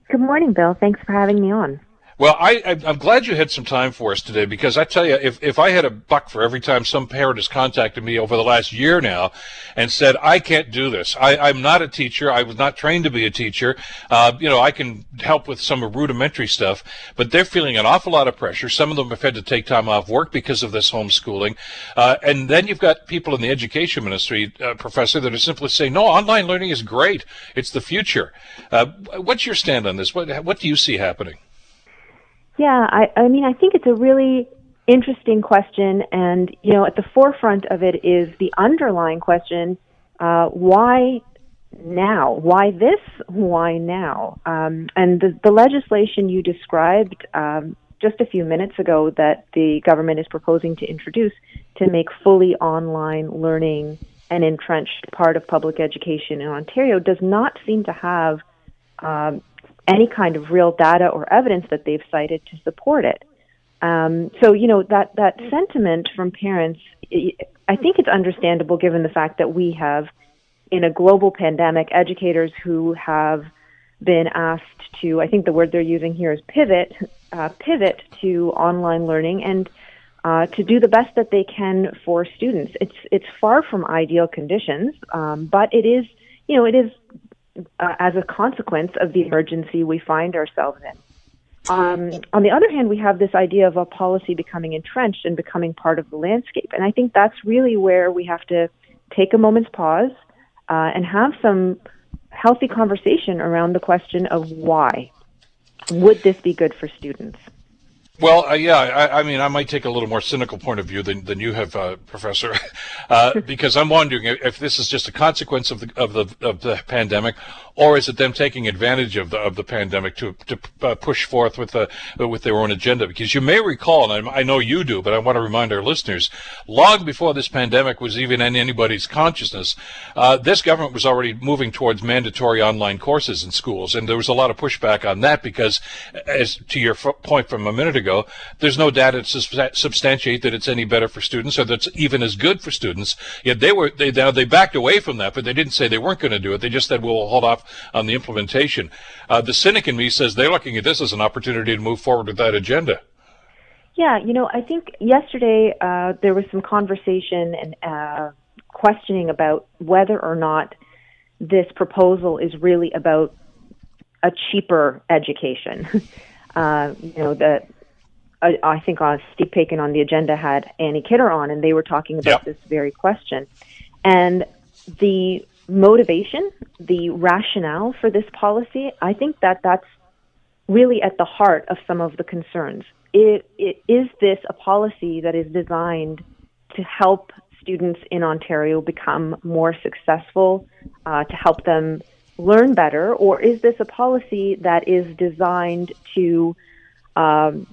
Good morning, Bill. Thanks for having me on. Well, I, am glad you had some time for us today because I tell you, if, if I had a buck for every time some parent has contacted me over the last year now and said, I can't do this. I, am not a teacher. I was not trained to be a teacher. Uh, you know, I can help with some rudimentary stuff, but they're feeling an awful lot of pressure. Some of them have had to take time off work because of this homeschooling. Uh, and then you've got people in the education ministry, uh, professor, that are simply saying, no, online learning is great. It's the future. Uh, what's your stand on this? What, what do you see happening? Yeah, I, I mean, I think it's a really interesting question, and you know, at the forefront of it is the underlying question: uh, why now? Why this? Why now? Um, and the, the legislation you described um, just a few minutes ago that the government is proposing to introduce to make fully online learning an entrenched part of public education in Ontario does not seem to have um, any kind of real data or evidence that they've cited to support it. Um, so, you know, that, that sentiment from parents, I think it's understandable given the fact that we have, in a global pandemic, educators who have been asked to, I think the word they're using here is pivot, uh, pivot to online learning and uh, to do the best that they can for students. It's, it's far from ideal conditions, um, but it is, you know, it is uh, as a consequence of the emergency we find ourselves in. Um, on the other hand, we have this idea of a policy becoming entrenched and becoming part of the landscape. And I think that's really where we have to take a moment's pause uh, and have some healthy conversation around the question of why. Would this be good for students? Well, uh, yeah, I, I, mean, I might take a little more cynical point of view than, than you have, uh, Professor, [laughs] uh, [laughs] because I'm wondering if this is just a consequence of the of the of the pandemic, or is it them taking advantage of the of the pandemic to to uh, push forth with the with their own agenda? Because you may recall, and I know you do, but I want to remind our listeners, long before this pandemic was even in anybody's consciousness, uh, this government was already moving towards mandatory online courses in schools, and there was a lot of pushback on that because, as to your f- point from a minute ago ago. There's no data to substantiate that it's any better for students or that's even as good for students. Yet they were they now they backed away from that, but they didn't say they weren't going to do it. They just said we'll hold off on the implementation. Uh, the cynic in me says they're looking at this as an opportunity to move forward with that agenda. Yeah, you know, I think yesterday uh, there was some conversation and uh, questioning about whether or not this proposal is really about a cheaper education. [laughs] uh, you know, the I, I think uh, Steve Paikin on the agenda had Annie Kidder on, and they were talking about this very question. And the motivation, the rationale for this policy, I think that that's really at the heart of some of the concerns. It, it, is this a policy that is designed to help students in Ontario become more successful, uh, to help them learn better, or is this a policy that is designed to um,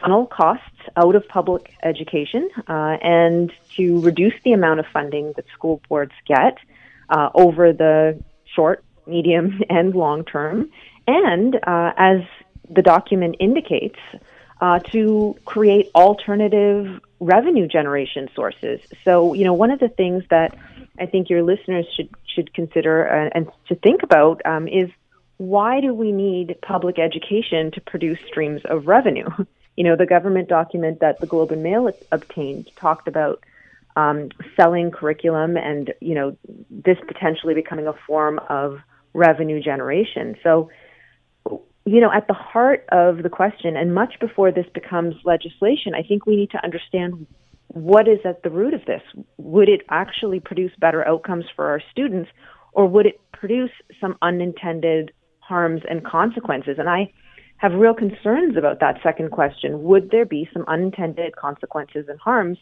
funnel costs out of public education uh, and to reduce the amount of funding that school boards get uh, over the short, medium, [laughs] and long term? And uh, as the document indicates, uh, to create alternative revenue generation sources. So, you know, one of the things that I think your listeners should should consider uh, and to think about um, is why do we need public education to produce streams of revenue? [laughs] You know, the government document that the Globe and Mail obtained talked about um, selling curriculum and you know this potentially becoming a form of revenue generation. So, you know, at the heart of the question, and much before this becomes legislation, I think we need to understand what is at the root of this. Would it actually produce better outcomes for our students, or would it produce some unintended harms and consequences? And I have real concerns about that second question. Would there be some unintended consequences and harms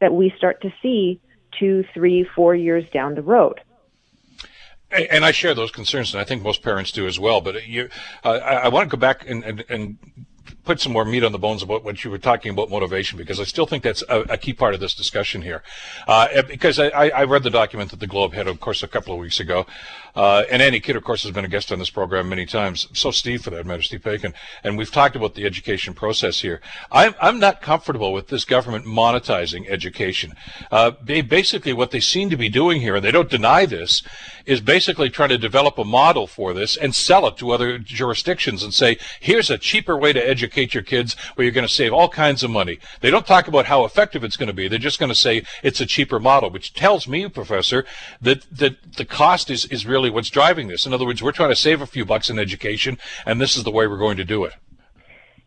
that we start to see two, three, four years down the road? And I share those concerns, and I think most parents do as well. But you, uh, I, I, want to go back and, and, and put some more meat on the bones about what you were talking about motivation, because I still think that's a, a key part of this discussion here. Uh, because I, I, read the document that the Globe had, of course, a couple of weeks ago, uh, and Annie Kidd, of course, has been a guest on this program many times. So Steve, for that matter, Steve Paikin, and we've talked about the education process here. I'm I'm not comfortable with this government monetizing education. Uh, basically, what they seem to be doing here, and they don't deny this, is basically trying to develop a model for this and sell it to other jurisdictions and say, here's a cheaper way to educate your kids where you're going to save all kinds of money. They don't talk about how effective it's going to be. They're just going to say it's a cheaper model, which tells me, Professor, that, that the cost is, is really what's driving this. In other words, we're trying to save a few bucks in education, and this is the way we're going to do it.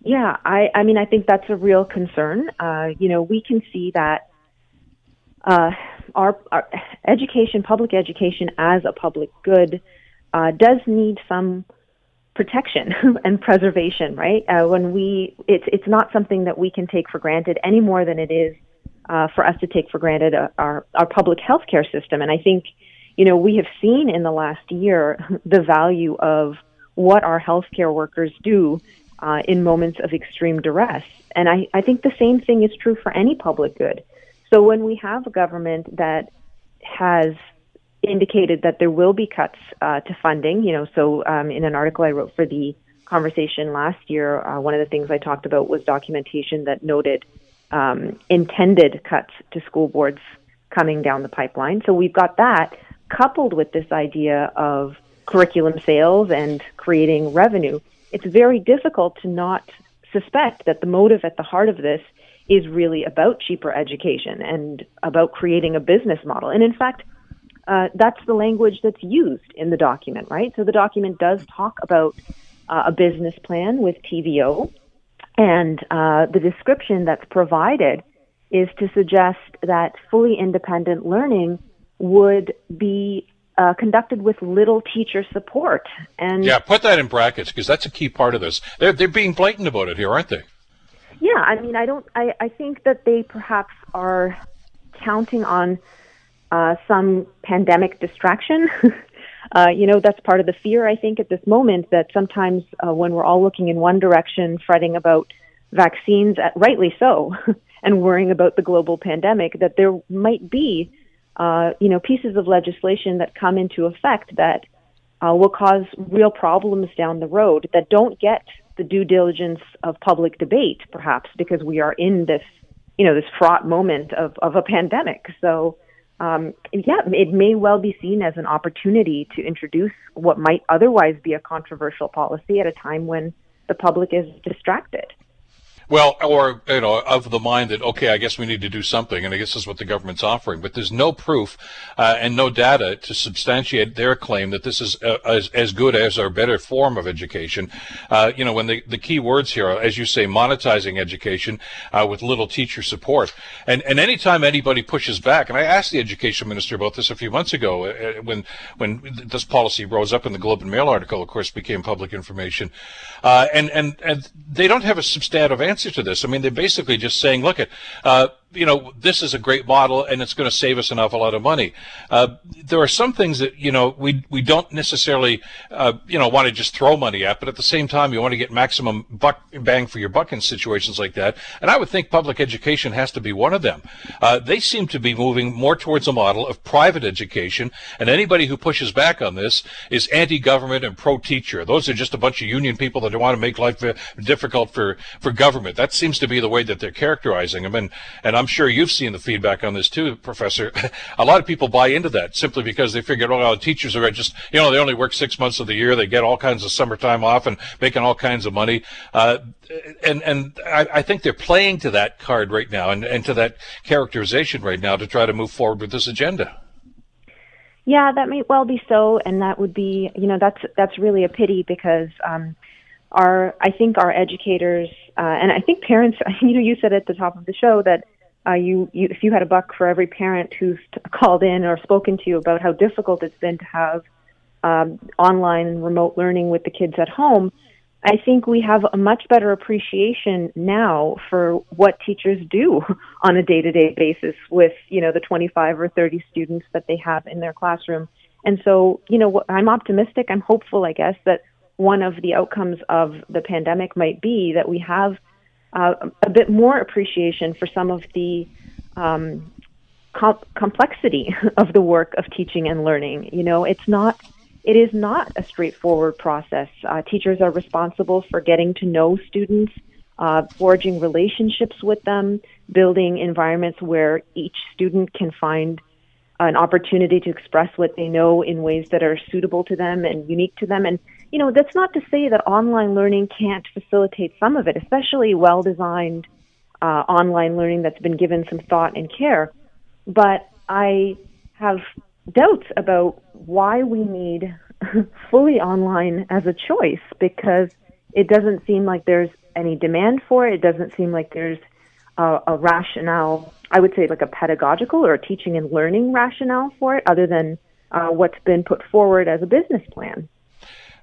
Yeah, I, I mean, I think that's a real concern. Uh, you know, we can see that uh, our, our education, public education as a public good, uh, does need some protection [laughs] and preservation, right? Uh, when we, it's it's not something that we can take for granted any more than it is uh, for us to take for granted uh, our our public healthcare system. And I think, you know, we have seen in the last year [laughs] the value of what our healthcare workers do uh, in moments of extreme duress. And I, I think the same thing is true for any public good. So when we have a government that has indicated that there will be cuts uh, to funding, you know, so um, in an article I wrote for the conversation last year, uh, one of the things I talked about was documentation that noted um, intended cuts to school boards coming down the pipeline. So we've got that coupled with this idea of curriculum sales and creating revenue. It's very difficult to not suspect that the motive at the heart of this is really about cheaper education and about creating a business model. And in fact, uh, that's the language that's used in the document, right? So the document does talk about uh, a business plan with TVO, and uh, the description that's provided is to suggest that fully independent learning would be uh, conducted with little teacher support. And yeah, put that in brackets because that's a key part of this. They're they're being blatant about it here, aren't they? Yeah, I mean, I don't. I, I think that they perhaps are counting on uh, some pandemic distraction. [laughs] uh, you know, that's part of the fear. I think at this moment that sometimes uh, when we're all looking in one direction, fretting about vaccines, uh, rightly so, [laughs] and worrying about the global pandemic, that there might be, uh, you know, pieces of legislation that come into effect that uh, will cause real problems down the road that don't get the due diligence of public debate, perhaps because we are in this, you know, this fraught moment of, of a pandemic. So, um, yeah, it may well be seen as an opportunity to introduce what might otherwise be a controversial policy at a time when the public is distracted. Well, or you know, of the mind that okay, I guess we need to do something, and I guess that's what the government's offering. But there's no proof uh, and no data to substantiate their claim that this is uh, as, as good as or better form of education. Uh, you know, when the, the key words here are, as you say, monetizing education uh, with little teacher support, and and anytime anybody pushes back, and I asked the education minister about this a few months ago uh, when when this policy rose up in the Globe and Mail article, of course, became public information, uh, and and and they don't have a substantive answer answer to this. I mean, they're basically just saying, look at, uh, you know, this is a great model and it's going to save us an awful lot of money. Uh, there are some things that, you know, we, we don't necessarily, uh, you know, want to just throw money at, but at the same time, you want to get maximum buck, bang for your buck in situations like that. And I would think public education has to be one of them. Uh, they seem to be moving more towards a model of private education, and anybody who pushes back on this is anti-government and pro-teacher. Those are just a bunch of union people that want to make life difficult for, for government. That seems to be the way that they're characterizing them. And, and I'm sure you've seen the feedback on this too, Professor. [laughs] a lot of people buy into that simply because they figure, oh, teachers are just, you know, they only work six months of the year. They get all kinds of summertime off and making all kinds of money. Uh, and and I, I, think they're playing to that card right now and, and to that characterization right now to try to move forward with this agenda. Yeah, that may well be so, and that would be, you know, that's that's really a pity because um, our I think our educators uh, and I think parents. [laughs] You know, you said at the top of the show that uh, you, you if you had a buck for every parent who's t- called in or spoken to you about how difficult it's been to have um, online and remote learning with the kids at home, I think we have a much better appreciation now for what teachers do [laughs] on a day-to-day basis with you know the 25 or 30 students that they have in their classroom. And so, you know, I'm optimistic. I'm hopeful, I guess, that one of the outcomes of the pandemic might be that we have uh, a bit more appreciation for some of the um, com- complexity [laughs] of the work of teaching and learning. You know, it's not. It is not a straightforward process. Uh, teachers are responsible for getting to know students, uh, forging relationships with them, building environments where each student can find an opportunity to express what they know in ways that are suitable to them and unique to them. And you know, that's not to say that online learning can't facilitate some of it, especially well designed uh, online learning that's been given some thought and care. But I have doubts about why we need [laughs] fully online as a choice because it doesn't seem like there's any demand for it. It doesn't seem like there's a, a rationale, I would say like a pedagogical or a teaching and learning rationale for it, other than uh, what's been put forward as a business plan.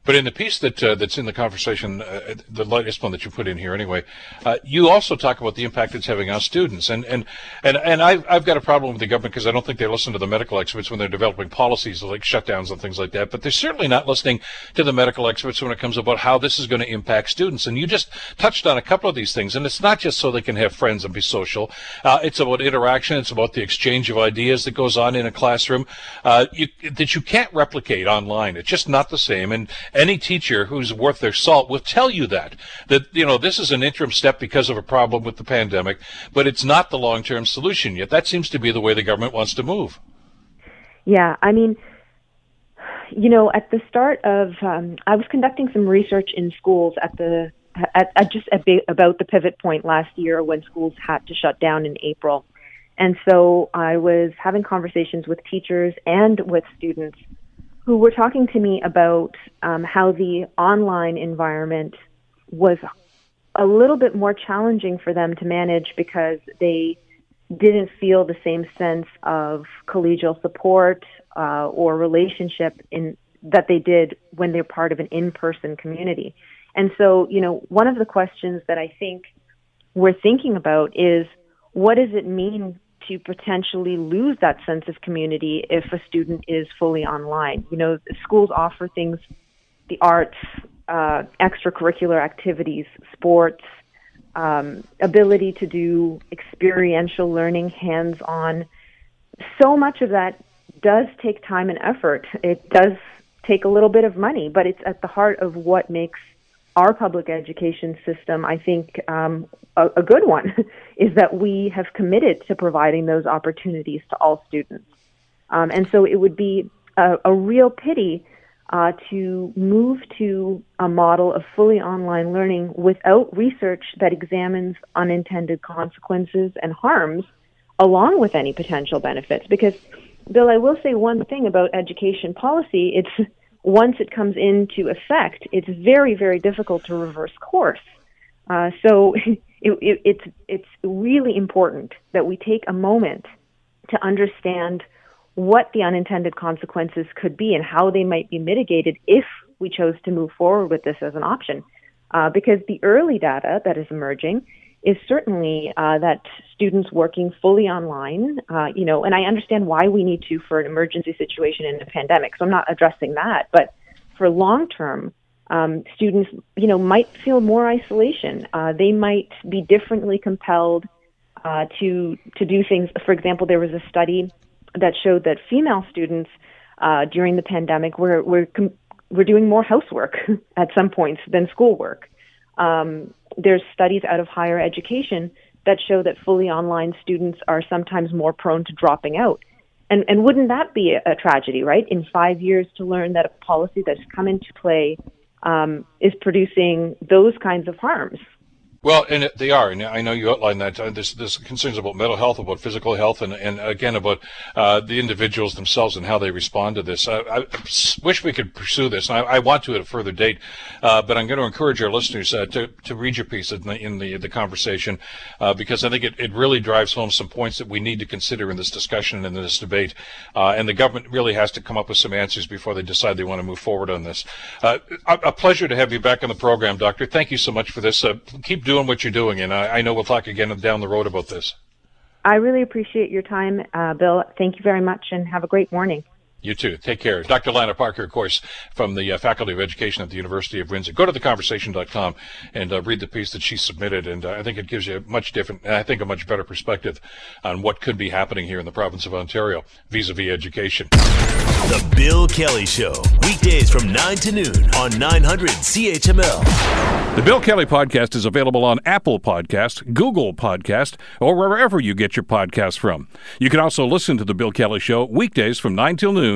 But in the piece that uh, that's in the conversation, uh, the latest one that you put in here anyway, uh, you also talk about the impact it's having on students. And and and, and I've, I've got a problem with the government because I don't think they listen to the medical experts when they're developing policies like shutdowns and things like that. But they're certainly not listening to the medical experts when it comes about how this is going to impact students. And you just touched on a couple of these things. And it's not just so they can have friends and be social. Uh, it's about interaction. It's about the exchange of ideas that goes on in a classroom uh, you, that you can't replicate online. It's just not the same. And any teacher who's worth their salt will tell you that that you know this is an interim step because of a problem with the pandemic, but it's not the long-term solution yet. That seems to be the way the government wants to move. Yeah, I mean, you know, at the start of, um, I was conducting some research in schools at the at, at just about the pivot point last year when schools had to shut down in April. And so I was having conversations with teachers and with students who were talking to me about um, how the online environment was a little bit more challenging for them to manage because they didn't feel the same sense of collegial support uh, or relationship in that they did when they're part of an in-person community. And so, you know, one of the questions that I think we're thinking about is what does it mean to potentially lose that sense of community if a student is fully online. You know, schools offer things, the arts, uh, extracurricular activities, sports, um, ability to do experiential learning, hands on. So much of that does take time and effort. It does take a little bit of money, but it's at the heart of what makes our public education system, I think um, a, a, good one, [laughs] is that we have committed to providing those opportunities to all students. Um, and so it would be a, a real pity uh, to move to a model of fully online learning without research that examines unintended consequences and harms along with any potential benefits. Because, Bill, I will say one thing about education policy. It's once it comes into effect, it's very, very difficult to reverse course. Uh, so [laughs] it, it, it's it's really important that we take a moment to understand what the unintended consequences could be and how they might be mitigated if we chose to move forward with this as an option. Uh, because the early data that is emerging is certainly uh, that students working fully online, uh, you know, and I understand why we need to for an emergency situation in a pandemic, so I'm not addressing that. But for long term, um, students, you know, might feel more isolation. Uh, they might be differently compelled uh, to to do things. For example, there was a study that showed that female students uh, during the pandemic were were com- were doing more housework [laughs] at some points than schoolwork. Um, there's studies out of higher education that show that fully online students are sometimes more prone to dropping out. And and wouldn't that be a, tragedy, right? In five years, to learn that a policy that's come into play um, is producing those kinds of harms. Well, and they are, and I know you outlined that. Uh, there's, there's concerns about mental health, about physical health, and, and again about uh, the individuals themselves and how they respond to this. I, I wish we could pursue this, and I, I, want to at a further date. Uh, but I'm going to encourage our listeners uh, to, to read your piece in the in the, the conversation uh, because I think it, it really drives home some points that we need to consider in this discussion and in this debate. Uh, and the government really has to come up with some answers before they decide they want to move forward on this. A, a, pleasure to have you back on the program, Doctor. Thank you so much for this. keep doing doing what you're doing, and I, I know we'll talk again down the road about this. I really appreciate your time, uh, Bill. Thank you very much, and have a great morning. You too. Take care. Dr. Lana Parker, of course, from the uh, Faculty of Education at the University of Windsor. Go to theconversation.com and uh, read the piece that she submitted, and uh, I think it gives you a much different, I think a much better perspective on what could be happening here in the province of Ontario vis-a-vis education. The Bill Kelly Show, weekdays from 9 to noon on 900 CHML. The Bill Kelly Podcast is available on Apple Podcast, Google Podcast, or wherever you get your podcasts from. You can also listen to The Bill Kelly Show weekdays from 9 till noon